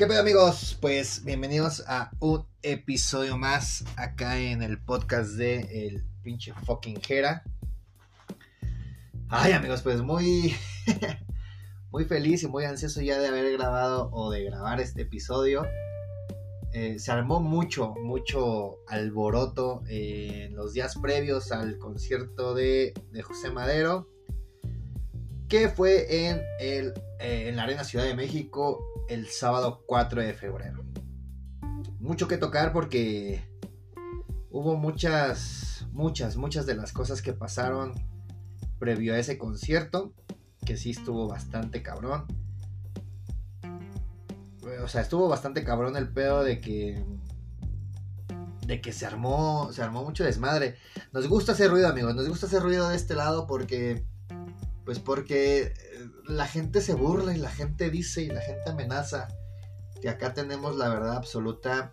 ¿Qué pedo amigos? Pues bienvenidos a un episodio más acá en el podcast de el pinche fucking Jera. Ay amigos, pues muy muy feliz y muy ansioso ya de haber grabado o de grabar este episodio. Eh, se armó mucho, mucho alboroto en los días previos al concierto de, de José Madero, que fue en, el, eh, en la Arena Ciudad de México el sábado 4 de febrero. Mucho que tocar porque hubo muchas, muchas, muchas de las cosas que pasaron previo a ese concierto, que sí estuvo bastante cabrón. O sea, estuvo bastante cabrón el pedo de que de que se armó, se armó mucho desmadre. Nos gusta hacer ruido, amigos, nos gusta hacer ruido de este lado porque pues porque la gente se burla y la gente dice y la gente amenaza que acá tenemos la verdad absoluta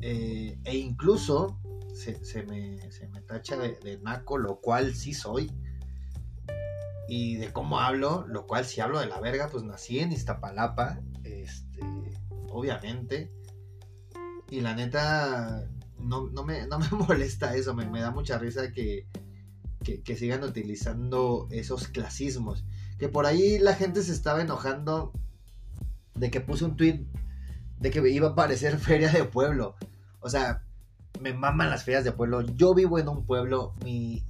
eh, e incluso se, me, tacha de, naco, lo cual sí soy. Y de cómo hablo, lo cual si hablo de la verga, pues nací en Iztapalapa, este, obviamente. Y la neta, no, me, molesta eso, me, da mucha risa que, que sigan utilizando esos clasismos. Que por ahí la gente se estaba enojando de que puse un tweet de que iba a aparecer feria de pueblo. O sea, me maman las ferias de pueblo. Yo vivo en un pueblo, mi,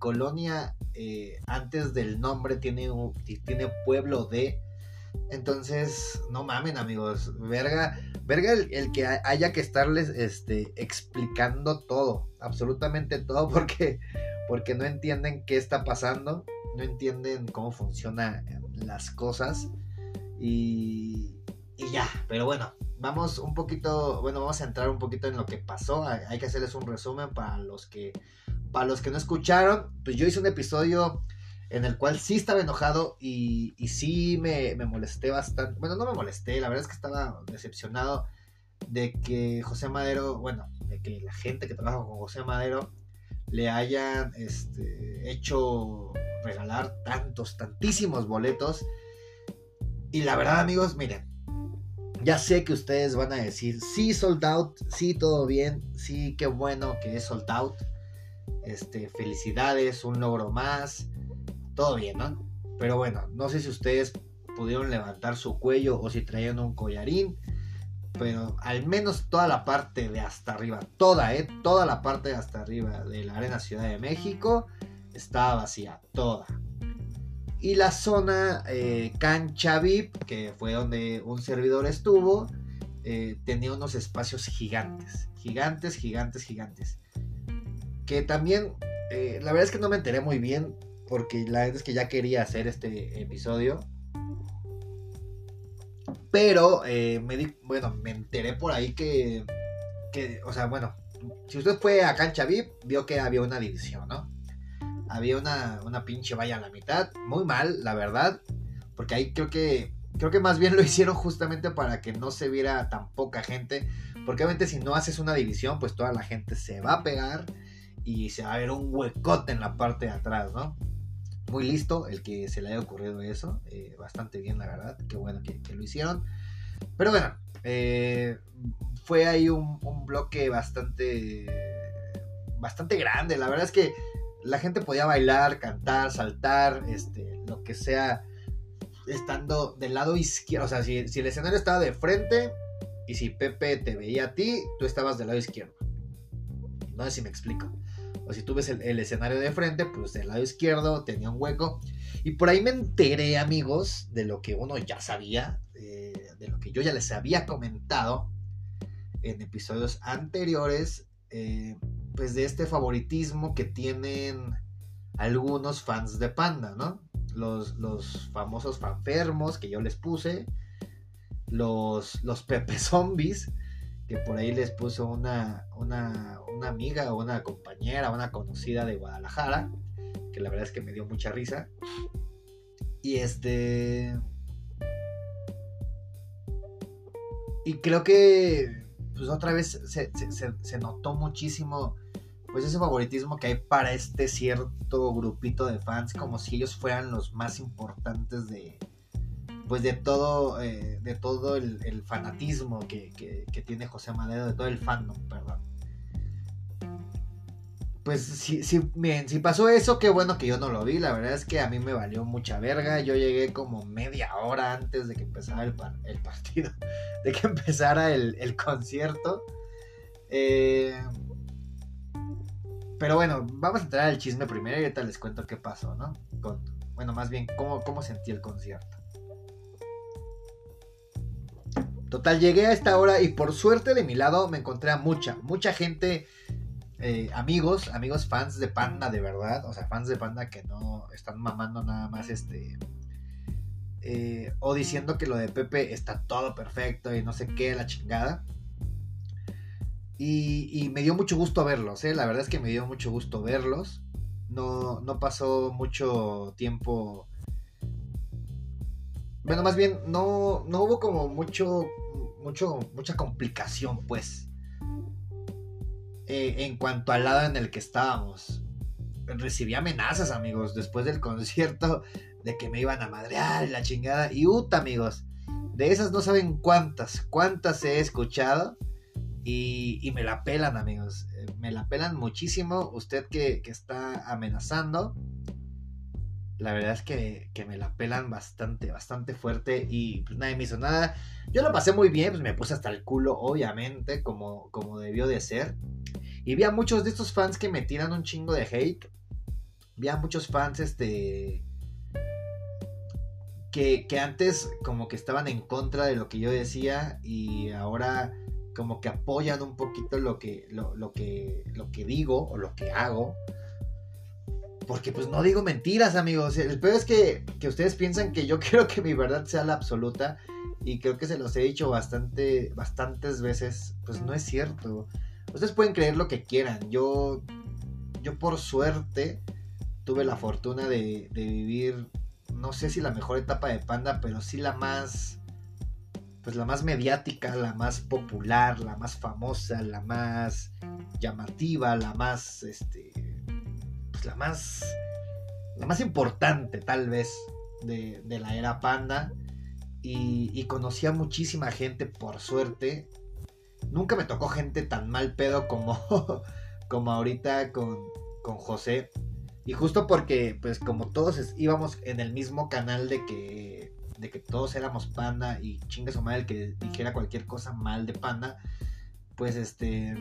colonia eh, antes del nombre tiene, tiene pueblo de... Entonces, no mamen amigos, verga, verga el, que haya que estarles este, explicando todo, absolutamente todo, porque, porque no entienden qué está pasando no entienden cómo funcionan las cosas. Y, y ya, pero bueno, vamos un poquito, bueno, vamos a entrar un poquito en lo que pasó, hay que hacerles un resumen para los que, para los que no escucharon, pues yo hice un episodio en el cual sí estaba enojado y, y sí me, me, molesté bastante. Bueno, no me molesté, la verdad es que estaba decepcionado de que José Madero, bueno, de que la gente que trabaja con José Madero le hayan este, hecho regalar tantos, tantísimos boletos. Y la verdad, amigos, miren, ya sé que ustedes van a decir, sí, sold out, sí, todo bien, sí, qué bueno que es sold out. Este, felicidades, un logro más, todo bien, ¿no? Pero bueno, no sé si ustedes pudieron levantar su cuello o si traían un collarín, pero al menos toda la parte de hasta arriba, toda, ¿eh? Toda la parte de hasta arriba de la Arena Ciudad de México estaba vacía, toda. Y la zona eh, cancha VIP, que fue donde un servidor estuvo, eh, tenía unos espacios gigantes, gigantes, gigantes, gigantes. Que también, eh, la verdad es que no me enteré muy bien, porque la verdad es que ya quería hacer este episodio. Pero me di, bueno, me enteré por ahí que, que, o sea, bueno, si usted fue a cancha VIP, vio que había una división, ¿no? había una, una pinche valla a la mitad. Muy mal, la verdad. Porque ahí creo que. Creo que más bien lo hicieron justamente para que no se viera tan poca gente. Porque obviamente si no haces una división, pues toda la gente se va a pegar. Y se va a ver un huecote en la parte de atrás, ¿no? Muy listo el que se le haya ocurrido eso. Eh, bastante bien, la verdad. Qué bueno que, lo hicieron. Pero bueno, eh, fue ahí un, un bloque bastante. Bastante grande. La verdad es que la gente podía bailar, cantar, saltar, este, lo que sea, estando del lado izquierdo. O sea, si, el escenario estaba de frente y si Pepe te veía a ti, tú estabas del lado izquierdo. No sé si me explico. O si tú ves el, escenario de frente, pues del lado izquierdo tenía un hueco. Y por ahí me enteré, amigos, de lo que uno ya sabía, eh, de lo que yo ya les había comentado en episodios anteriores. Eh, pues de este favoritismo que tienen algunos fans de Panda, ¿no? Los, los famosos fanfermos que yo les puse, los, los Pepe Zombies, que por ahí les puso una, una, una amiga una compañera, una conocida de Guadalajara, que la verdad es que me dio mucha risa. Y este... Y creo que pues otra vez se, se notó muchísimo pues ese favoritismo que hay para este cierto grupito de fans, como si ellos fueran los más importantes de, pues de todo, eh, de todo el, fanatismo que, que, tiene José Madero, de todo el fandom, perdón. Pues si, si, bien, si pasó eso, qué bueno que yo no lo vi. La verdad es que a mí me valió mucha verga. Yo llegué como media hora antes de que empezara el, partido, de que empezara el, concierto. Eh, pero bueno, vamos a entrar al chisme primero y ahorita les cuento qué pasó, ¿no? bueno, más bien, cómo, cómo sentí el concierto. Total, llegué a esta hora y por suerte de mi lado me encontré a mucha, mucha gente, eh, amigos, amigos fans de Panda de verdad, o sea, fans de Panda que no están mamando nada más este... Eh, o diciendo que lo de Pepe está todo perfecto y no sé qué, la chingada. Y, me dio mucho gusto verlos, ¿eh? la verdad es que me dio mucho gusto verlos. No, no pasó mucho tiempo. Bueno, más bien, no, no hubo como mucho, mucho, mucha complicación, pues. Eh, en cuanto al lado en el que estábamos. Recibí amenazas, amigos, después del concierto de que me iban a madrear y la chingada. Y uta, amigos, de esas no saben cuántas, cuántas he escuchado y, me la pelan, amigos. Eh, me la pelan muchísimo. Usted que, está amenazando. La verdad es que, me la pelan bastante, bastante fuerte. Y pues nadie me hizo nada. Yo lo pasé muy bien. Pues me puse hasta el culo, obviamente. Como, como debió de ser. Y vi a muchos de estos fans que me tiran un chingo de hate. Vi a muchos fans, este. Que, que antes como que estaban en contra de lo que yo decía. Y ahora como que apoyan un poquito lo que, lo, que, lo que digo o lo que hago. Porque pues no digo mentiras, amigos. El peor es que, ustedes piensan que yo quiero que mi verdad sea la absoluta. Y creo que se los he dicho bastante, bastantes veces. Pues no es cierto. Ustedes pueden creer lo que quieran. Yo, yo por suerte tuve la fortuna de, de vivir, no sé si la mejor etapa de Panda, pero sí la más pues la más mediática, la más popular, la más famosa, la más llamativa, la más, este, pues la más, la más importante tal vez de, la era panda. Y, y conocí a muchísima gente, por suerte. Nunca me tocó gente tan mal pedo como, como ahorita con, con José. Y justo porque, pues como todos íbamos en el mismo canal de que de que todos éramos panda y chingue su madre el que dijera cualquier cosa mal de panda, pues este,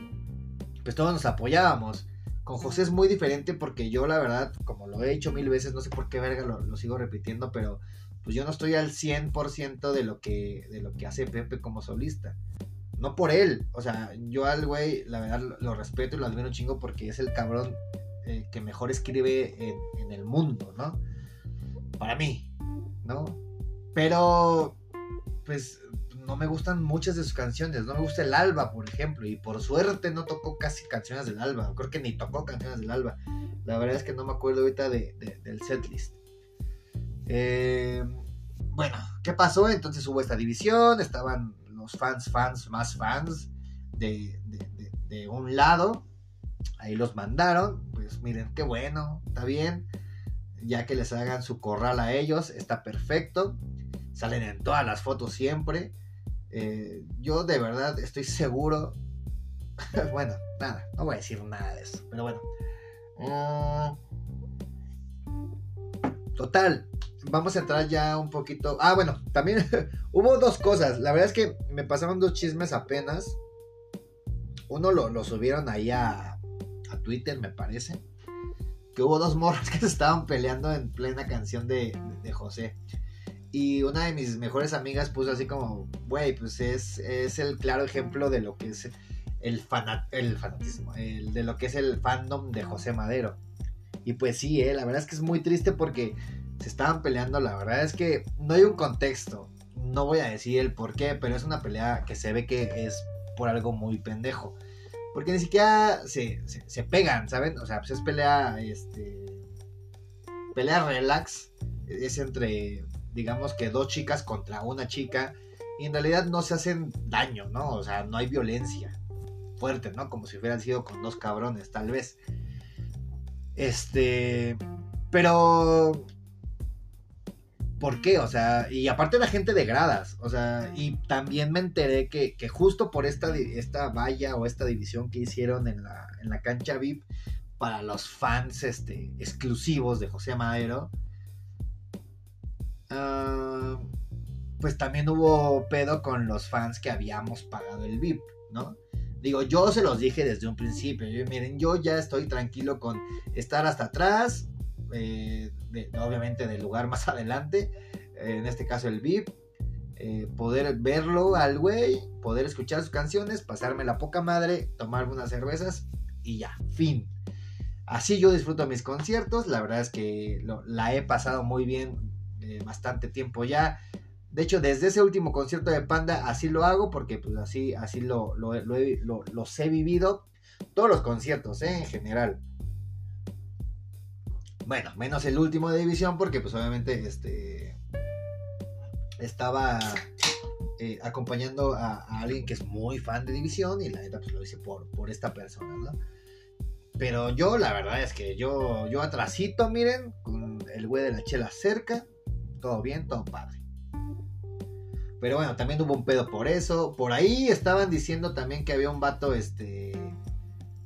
pues todos nos apoyábamos. Con José es muy diferente porque yo la verdad, como lo he dicho mil veces, no sé por qué verga lo, sigo repitiendo, pero pues yo no estoy al 100% de lo que de lo que hace Pepe como solista. No por él, o sea, yo al güey, la verdad lo, respeto y lo admiro un chingo porque es el cabrón eh, que mejor escribe en, en el mundo, ¿no? Para mí, ¿no? Pero, pues, no me gustan muchas de sus canciones. No me gusta el Alba, por ejemplo. Y por suerte no tocó casi canciones del Alba. Creo que ni tocó canciones del Alba. La verdad es que no me acuerdo ahorita de, del setlist. Eh, bueno, ¿qué pasó? Entonces hubo esta división. Estaban los fans, fans, más fans de, de un lado. Ahí los mandaron. Pues miren, qué bueno, está bien. Ya que les hagan su corral a ellos, está perfecto salen en todas las fotos siempre. Eh, yo de verdad estoy seguro. bueno, nada, no voy a decir nada de eso, pero bueno. Mm, total, vamos a entrar ya un poquito. Ah, bueno, también hubo dos cosas. La verdad es que me pasaron dos chismes apenas. Uno lo, subieron ahí a, a, Twitter, me parece. Que hubo dos morros que se estaban peleando en plena canción de, de José. Y una de mis mejores amigas puso así como, güey, pues es, es el claro ejemplo de lo que es el, fanatismo, de lo que es el fandom de José Madero. Y pues sí, eh, la verdad es que es muy triste porque se estaban peleando, la verdad es que no hay un contexto, no voy a decir el por qué, pero es una pelea que se ve que es por algo muy pendejo. Porque ni siquiera se, se, se pegan, ¿saben? O sea, pues es pelea, este... Pelea relax, es entre digamos que dos chicas contra una chica y en realidad no se hacen daño, ¿no? O sea, no hay violencia fuerte, ¿no? Como si hubieran sido con dos cabrones, tal vez. Este, pero ¿por qué? O sea, y aparte la gente de gradas, o sea, y también me enteré que, justo por esta, esta valla o esta división que hicieron en la, en la cancha VIP para los fans este, exclusivos de José Madero, ah, pues también hubo pedo con los fans que habíamos pagado el VIP, ¿no? Digo, yo se los dije desde un principio. miren, yo ya estoy tranquilo con estar hasta atrás, eh, obviamente del lugar más adelante, en este caso el VIP, eh, poder verlo al güey, poder escuchar sus canciones, pasarme la poca madre, tomarme unas cervezas y ya, fin. Así yo disfruto mis conciertos, la verdad es que la he pasado muy bien bastante tiempo ya. De hecho, desde ese último concierto de Panda, así lo hago, porque pues así, así lo, lo, los he vivido. Todos los conciertos, en general. Bueno, menos el último de División, porque pues obviamente este estaba eh, acompañando a, alguien que es muy fan de División y la neta pues lo hice por, por esta persona. Pero yo la verdad es que yo, yo atrasito, miren, con el güey de la chela cerca, todo bien, todo padre. Pero bueno, también hubo un pedo por eso. Por ahí estaban diciendo también que había un vato, este,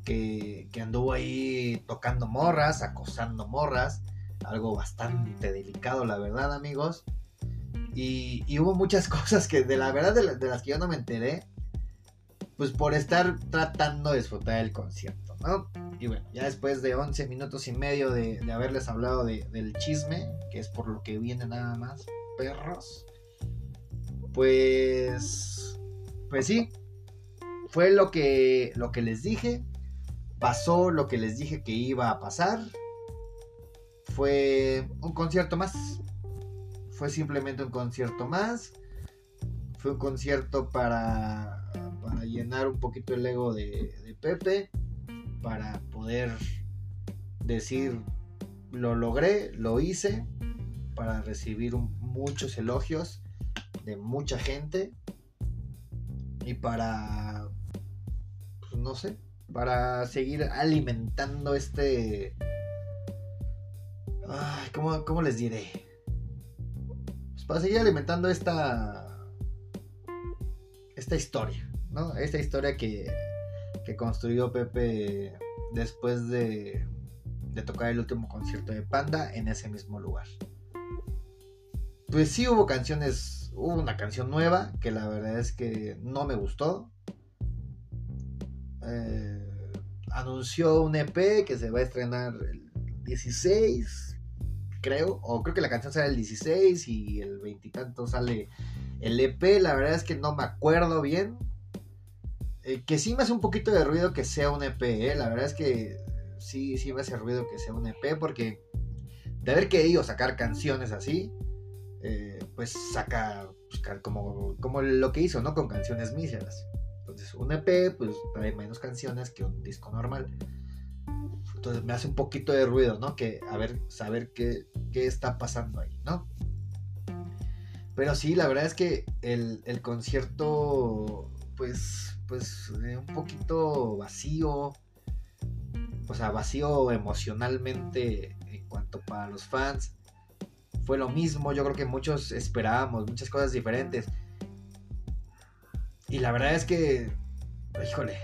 que, anduvo ahí tocando morras, acosando morras, algo bastante delicado, la verdad, amigos. Y, hubo muchas cosas que, de la verdad, de, las que yo no me enteré, pues por estar tratando de disfrutar el concierto, ¿no? Y bueno, ya después de 11 minutos y medio de, haberles hablado del chisme, que es por lo que viene nada más, perros, pues, pues sí, fue lo que, lo que les dije pasó lo que les dije que iba a pasar. Fue un concierto más. Fue simplemente un concierto más. Fue un concierto para, para llenar un poquito el ego de, Pepe. Para poder decir, lo logré, lo hice. Para recibir muchos elogios de mucha gente. Y para, pues no sé, para seguir alimentando este... Ay, ¿cómo, les diré? Pues para seguir alimentando esta... Esta historia, ¿no? Esta historia que, que construyó Pepe después de, tocar el último concierto de Panda en ese mismo lugar. Pues sí hubo canciones, hubo una canción nueva que la verdad es que no me gustó. Eh, anunció un EP que se va a estrenar el 16, creo, o creo que la canción sale el 16 y el veintitanto sale el EP, la verdad es que no me acuerdo bien. Eh, que sí me hace un poquito de ruido que sea un EP, eh, la verdad es que sí, sí me hace ruido que sea un EP porque de haber querido sacar canciones así, eh, pues saca pues, como, como lo que hizo, ¿no? Con canciones míseras. Entonces, un EP, pues trae menos canciones que un disco normal. Entonces me hace un poquito de ruido, ¿no? Que a ver, saber qué, está pasando ahí, ¿no? Pero sí, la verdad es que el, concierto, pues, pues, eh, un poquito vacío. O sea, vacío emocionalmente en cuanto para los fans. Fue lo mismo, yo creo que muchos esperábamos, muchas cosas diferentes. Y la verdad es que, híjole,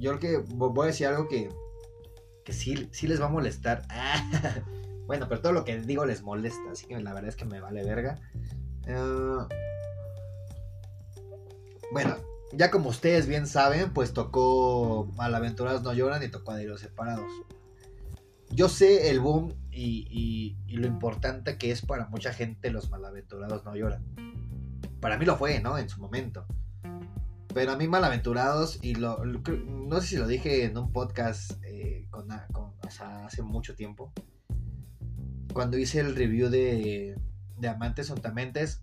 yo creo que voy a decir algo que, que sí, sí les va a molestar. bueno, pero todo lo que digo les molesta, así que la verdad es que me vale verga. Eh, bueno, ya como ustedes bien saben, pues tocó Malaventurados no lloran y tocó Adiós separados. Yo sé el boom y, lo importante que es para mucha gente los malaventurados no lloran. Para mí lo fue, ¿no? En su momento. Pero a mí malaventurados, y lo, no sé si lo dije en un podcast eh, hace mucho tiempo, cuando hice el review de, de Amantes Sontamentes,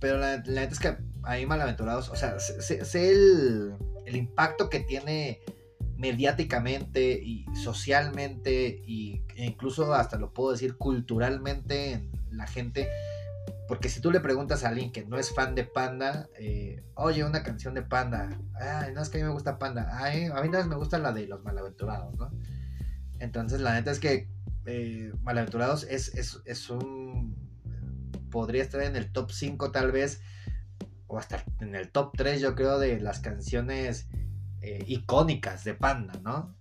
pero la, la neta es que a mí malaventurados, o sea, sé, el, el, impacto que tiene mediáticamente y socialmente y, e incluso hasta lo puedo decir culturalmente en la gente porque si tú le preguntas a alguien que no es fan de Panda, eh, oye, una canción de Panda, ay, no es que a mí me gusta Panda, ay, a mí más me gusta la de los malaventurados, ¿no? Entonces, la neta es que eh, Malaventurados es, es, un. Podría estar en el top 5 tal vez, o hasta en el top 3 yo creo de las canciones eh, icónicas de Panda, ¿no?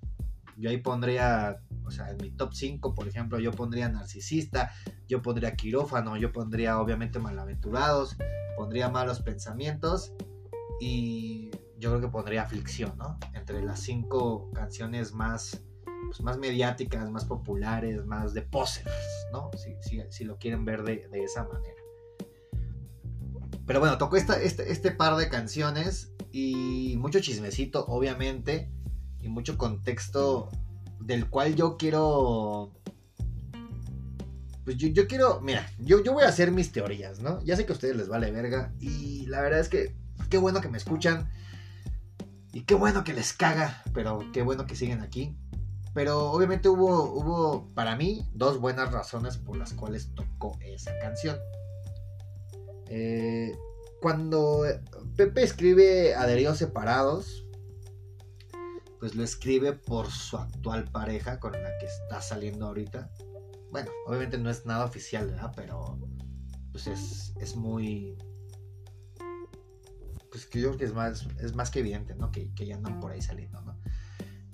Yo ahí pondría, o sea, en mi top 5, por ejemplo, yo pondría Narcisista, yo pondría Quirófano, yo pondría obviamente Malaventurados, pondría Malos Pensamientos y yo creo que pondría Aflicción, ¿no? Entre las cinco canciones más, pues, más mediáticas, más populares, más de ¿no? Si, lo quieren ver de, esa manera. Pero bueno, tocó esta, este, este par de canciones y mucho chismecito, obviamente, y mucho contexto del cual yo quiero... Pues yo, quiero, mira, yo, yo voy a hacer mis teorías, ¿no? Ya sé que a ustedes les vale verga y la verdad es que qué bueno que me escuchan y qué bueno que les caga, pero qué bueno que siguen aquí. Pero obviamente hubo, hubo para mí dos buenas razones por las cuales tocó esa canción. Eh, cuando Pepe escribe Adheridos Separados, pues lo escribe por su actual pareja con la que está saliendo ahorita. Bueno, obviamente no es nada oficial, ¿verdad? Pero pues es, es muy... Pues que yo creo que es más, es más que evidente, ¿no? Que, ya andan por ahí saliendo, ¿no?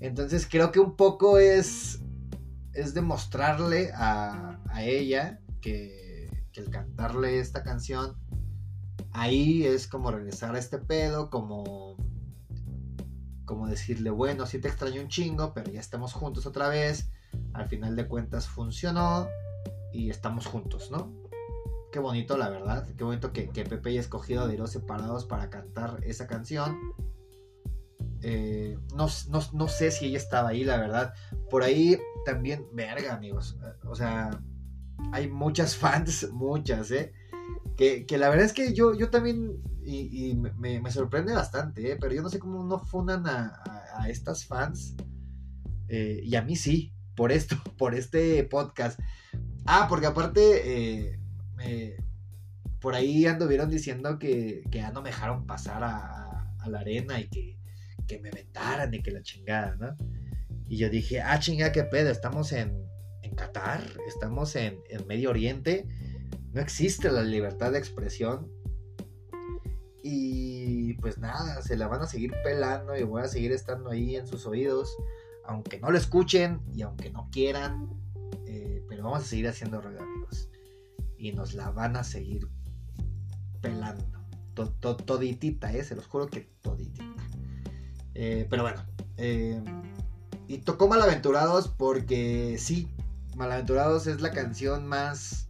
Entonces creo que un poco es, es demostrarle a, a ella que, que el cantarle esta canción ahí es como regresar a este pedo, como como decirle, bueno, sí te extraño un chingo, pero ya estamos juntos otra vez. Al final de cuentas funcionó y estamos juntos, ¿no? Qué bonito, la verdad. Qué bonito que, Pepe haya escogido de los separados para cantar esa canción. Eh, no, no, sé si ella estaba ahí, la verdad. Por ahí también, verga, amigos. O sea, hay muchas fans, muchas, ¿eh? Que, la verdad es que yo, yo también, y, me, sorprende bastante, ¿eh? pero yo no sé cómo no fundan a, estas fans. Eh, y a mí sí, por esto, por este podcast. Ah, porque aparte, eh, por ahí anduvieron diciendo que, que ya no me dejaron pasar a, la arena y que, que, me vetaran y que la chingada, ¿no? Y yo dije, ah, chingada, qué pedo, estamos en, en Qatar, estamos en, en Medio Oriente no existe la libertad de expresión. Y pues nada, se la van a seguir pelando y voy a seguir estando ahí en sus oídos, aunque no lo escuchen y aunque no quieran, eh, pero vamos a seguir haciendo ruido amigos. Y nos la van a seguir pelando. toditita, eh, se los juro que toditita. Eh, pero bueno, eh, y tocó Malaventurados porque sí, Malaventurados es la canción más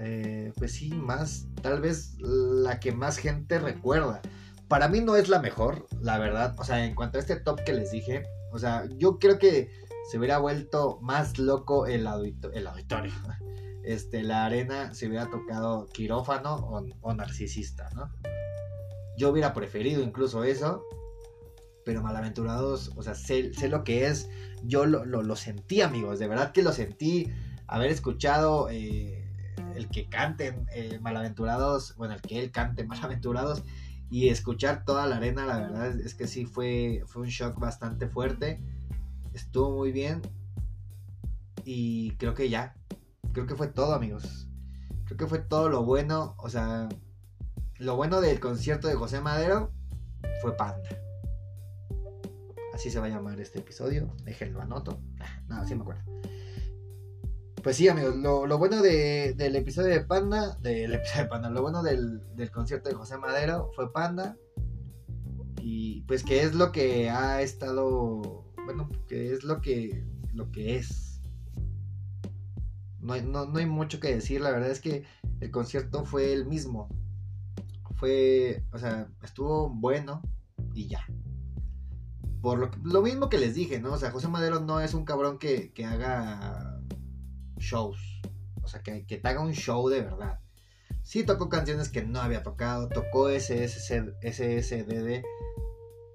eh, pues sí, más, tal vez la que más gente recuerda. Para mí no es la mejor, la verdad. O sea, en cuanto a este top que les dije, o sea, yo creo que se hubiera vuelto más loco el, el auditorio. Este, la arena se hubiera tocado quirófano o, narcisista, ¿no? Yo hubiera preferido incluso eso, pero malaventurados, o sea, sé, lo que es. Yo lo, lo, sentí, amigos, de verdad que lo sentí. Haber escuchado eh, el que canten eh, Malaventurados, bueno, el que él cante Malaventurados y escuchar toda la arena, la verdad es, que sí fue, fue un shock bastante fuerte. Estuvo muy bien. Y creo que ya. Creo que fue todo, amigos. Creo que fue todo lo bueno. O sea, lo bueno del concierto de José Madero fue Panda. Así se va a llamar este episodio. Déjenlo anoto. Nada, sí me acuerdo. Pues sí, amigos, lo, bueno del episodio de Panda, del episodio de Panda, lo bueno del, concierto de José Madero fue Panda. Y pues que es lo que ha estado, bueno, que es lo que, lo que es. No hay, no, hay mucho que decir, la verdad es que el concierto fue el mismo. Fue, o sea, estuvo bueno y ya. Por lo, lo mismo que les dije, ¿no? O sea, José Madero no es un cabrón que, que haga shows. O sea, que, te haga un show de verdad. Sí tocó canciones que no había tocado, tocó SSDD,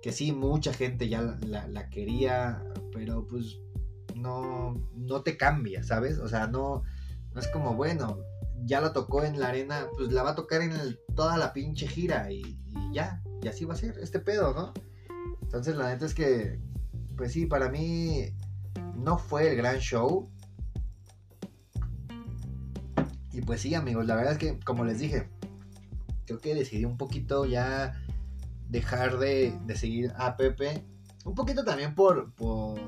que sí, mucha gente ya la, quería, pero pues no, no te cambia, ¿sabes? O sea, no, no es como, bueno, ya lo tocó en la arena, pues la va a tocar en toda la pinche gira y, y, ya, y así va a ser este pedo, ¿no? Entonces la neta es que, pues sí, para mí no fue el gran show, y pues sí, amigos, la verdad es que, como les dije, creo que decidí un poquito ya dejar de, seguir a Pepe. Un poquito también por, por,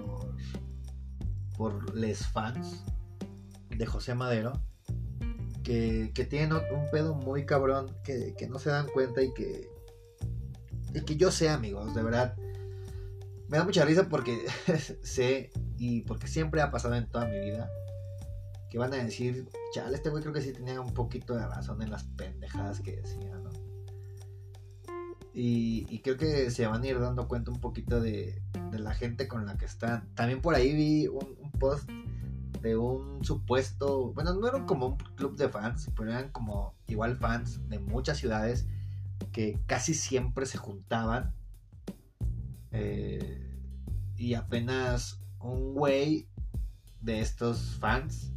por les fans de José Madero. Que, que tienen un pedo muy cabrón que, que no se dan cuenta y que, y que yo sé, amigos, de verdad. Me da mucha risa porque sé y porque siempre ha pasado en toda mi vida que van a decir, chale, este güey creo que sí tenía un poquito de razón en las pendejadas que decía, ¿no? Y, creo que se van a ir dando cuenta un poquito de, la gente con la que están. También por ahí vi un, post de un supuesto, bueno, no era como un club de fans, pero eran como igual fans de muchas ciudades que casi siempre se juntaban. Eh, y apenas un güey de estos fans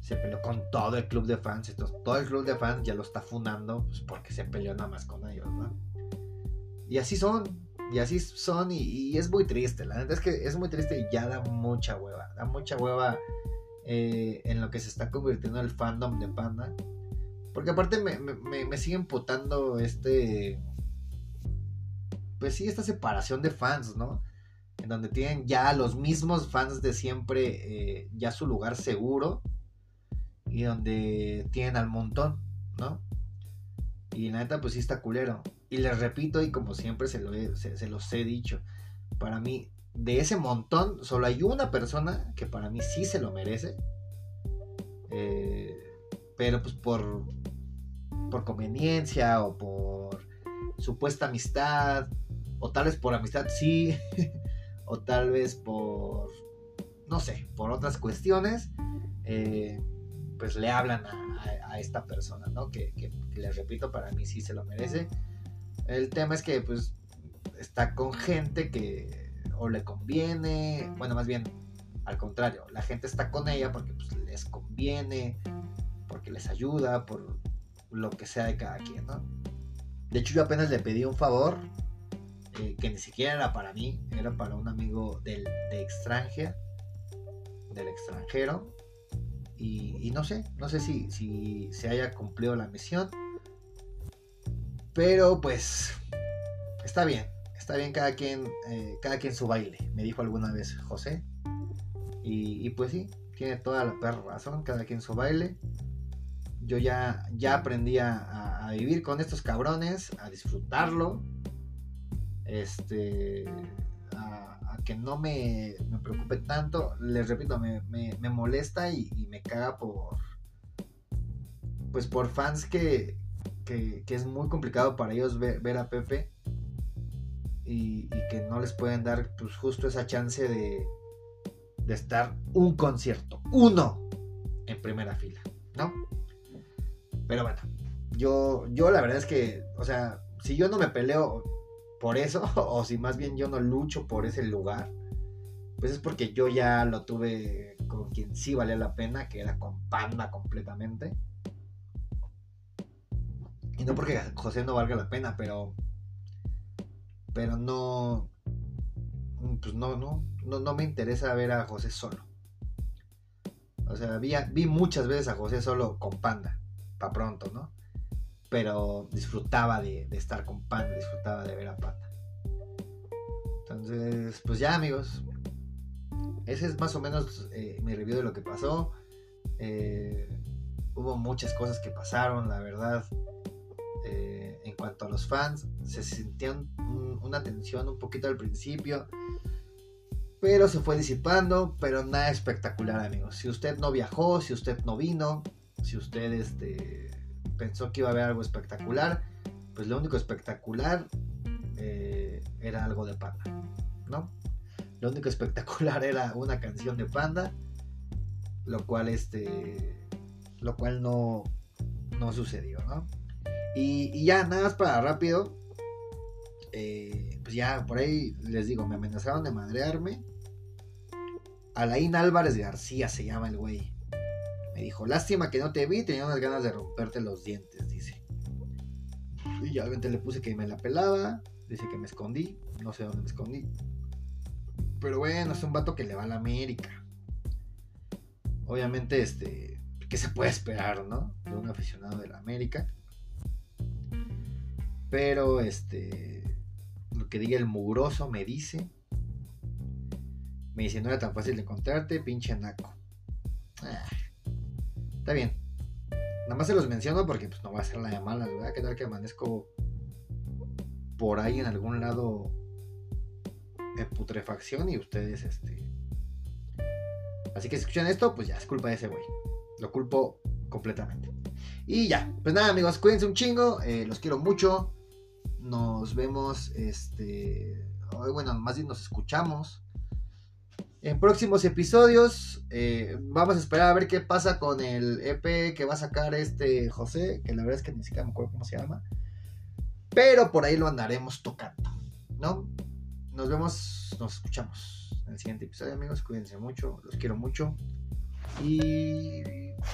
se peleó con todo el club de fans. Entonces, todo el club de fans ya lo está fundando pues, porque se peleó nada más con ellos, ¿no? Y así son, y así son, y, es muy triste. La verdad es que es muy triste y ya da mucha hueva. Da mucha hueva eh, en lo que se está convirtiendo el fandom de Panda. Porque aparte me, me, me sigue emputando este. Pues sí, esta separación de fans, ¿no? En donde tienen ya los mismos fans de siempre, eh, ya su lugar seguro y donde tienen al montón, ¿no? Y la neta, pues sí está culero. Y les repito, y como siempre se, lo se, los he dicho, para mí, de ese montón, solo hay una persona que para mí sí se lo merece. Eh, pero pues por, por conveniencia o por supuesta amistad, o tal vez por amistad sí, o tal vez por, no sé, por otras cuestiones. Eh, pues le hablan a, esta persona, ¿no? Que, les repito, para mí sí se lo merece. El tema es que pues está con gente que o le conviene, bueno, más bien al contrario, la gente está con ella porque pues, les conviene, porque les ayuda, por lo que sea de cada quien, ¿no? De hecho, yo apenas le pedí un favor eh, que ni siquiera era para mí, era para un amigo del, de extranjero, del extranjero, y, no sé, no sé si, si se haya cumplido la misión. Pero pues está bien, está bien cada quien, eh, cada quien su baile, me dijo alguna vez José. Y, pues sí, tiene toda la perra razón, cada quien su baile. Yo ya, ya aprendí a, vivir con estos cabrones, a disfrutarlo. Este que no me, preocupe tanto. Les repito, me, molesta y, me caga por. Pues por fans que, que, es muy complicado para ellos ver, a Pepe. Y, que no les pueden dar pues justo esa chance de, de estar un concierto, uno, en primera fila, ¿no? Pero bueno, yo, yo la verdad es que, o sea, si yo no me peleo, por eso, o si más bien yo no lucho por ese lugar, pues es porque yo ya lo tuve con quien sí valía la pena, que era con Panda completamente. Y no porque José no valga la pena, pero. Pero no. Pues no, no, no, no me interesa ver a José solo. O sea, vi, vi muchas veces a José solo con Panda, para pronto, ¿no? Pero disfrutaba de, estar con Panda, disfrutaba de ver a Panda. Entonces, pues ya amigos, ese es más o menos eh, mi review de lo que pasó. Eh, hubo muchas cosas que pasaron, la verdad. Eh, en cuanto a los fans, se sentían una tensión un poquito al principio, pero se fue disipando, pero nada espectacular amigos. Si usted no viajó, si usted no vino, si usted este, pensó que iba a haber algo espectacular, pues lo único espectacular eh, era algo de panda, ¿no? Lo único espectacular era una canción de panda, lo cual este, lo cual no, no sucedió, ¿no? Y, ya nada más para rápido, eh, pues ya por ahí les digo, me amenazaron de madrearme. Alain Álvarez García se llama el güey. Me dijo, lástima que no te vi, tenía unas ganas de romperte los dientes, dice. Y ya obviamente le puse que me la pelaba, dice que me escondí, no sé dónde me escondí. Pero bueno, es un vato que le va a la América. Obviamente, este, ¿qué se puede esperar, no? De un aficionado de la América. Pero, este, lo que diga el mugroso me dice. Me dice, no era tan fácil encontrarte, pinche naco. Ah, está bien. Nada más se los menciono porque pues no va a ser la de malas, ¿verdad? ¿Qué tal que amanezco por ahí en algún lado en putrefacción y ustedes, este... Así que si escuchan esto, pues ya es culpa de ese güey. Lo culpo completamente. Y ya, pues nada amigos, cuídense un chingo, eh, los quiero mucho. Nos vemos, este... Bueno, más bien nos escuchamos en próximos episodios. Eh, vamos a esperar a ver qué pasa con el EP que va a sacar este José, que la verdad es que ni siquiera me acuerdo cómo se llama. Pero por ahí lo andaremos tocando, ¿no? Nos vemos, nos escuchamos en el siguiente episodio, amigos. Cuídense mucho, los quiero mucho. Y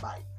bye.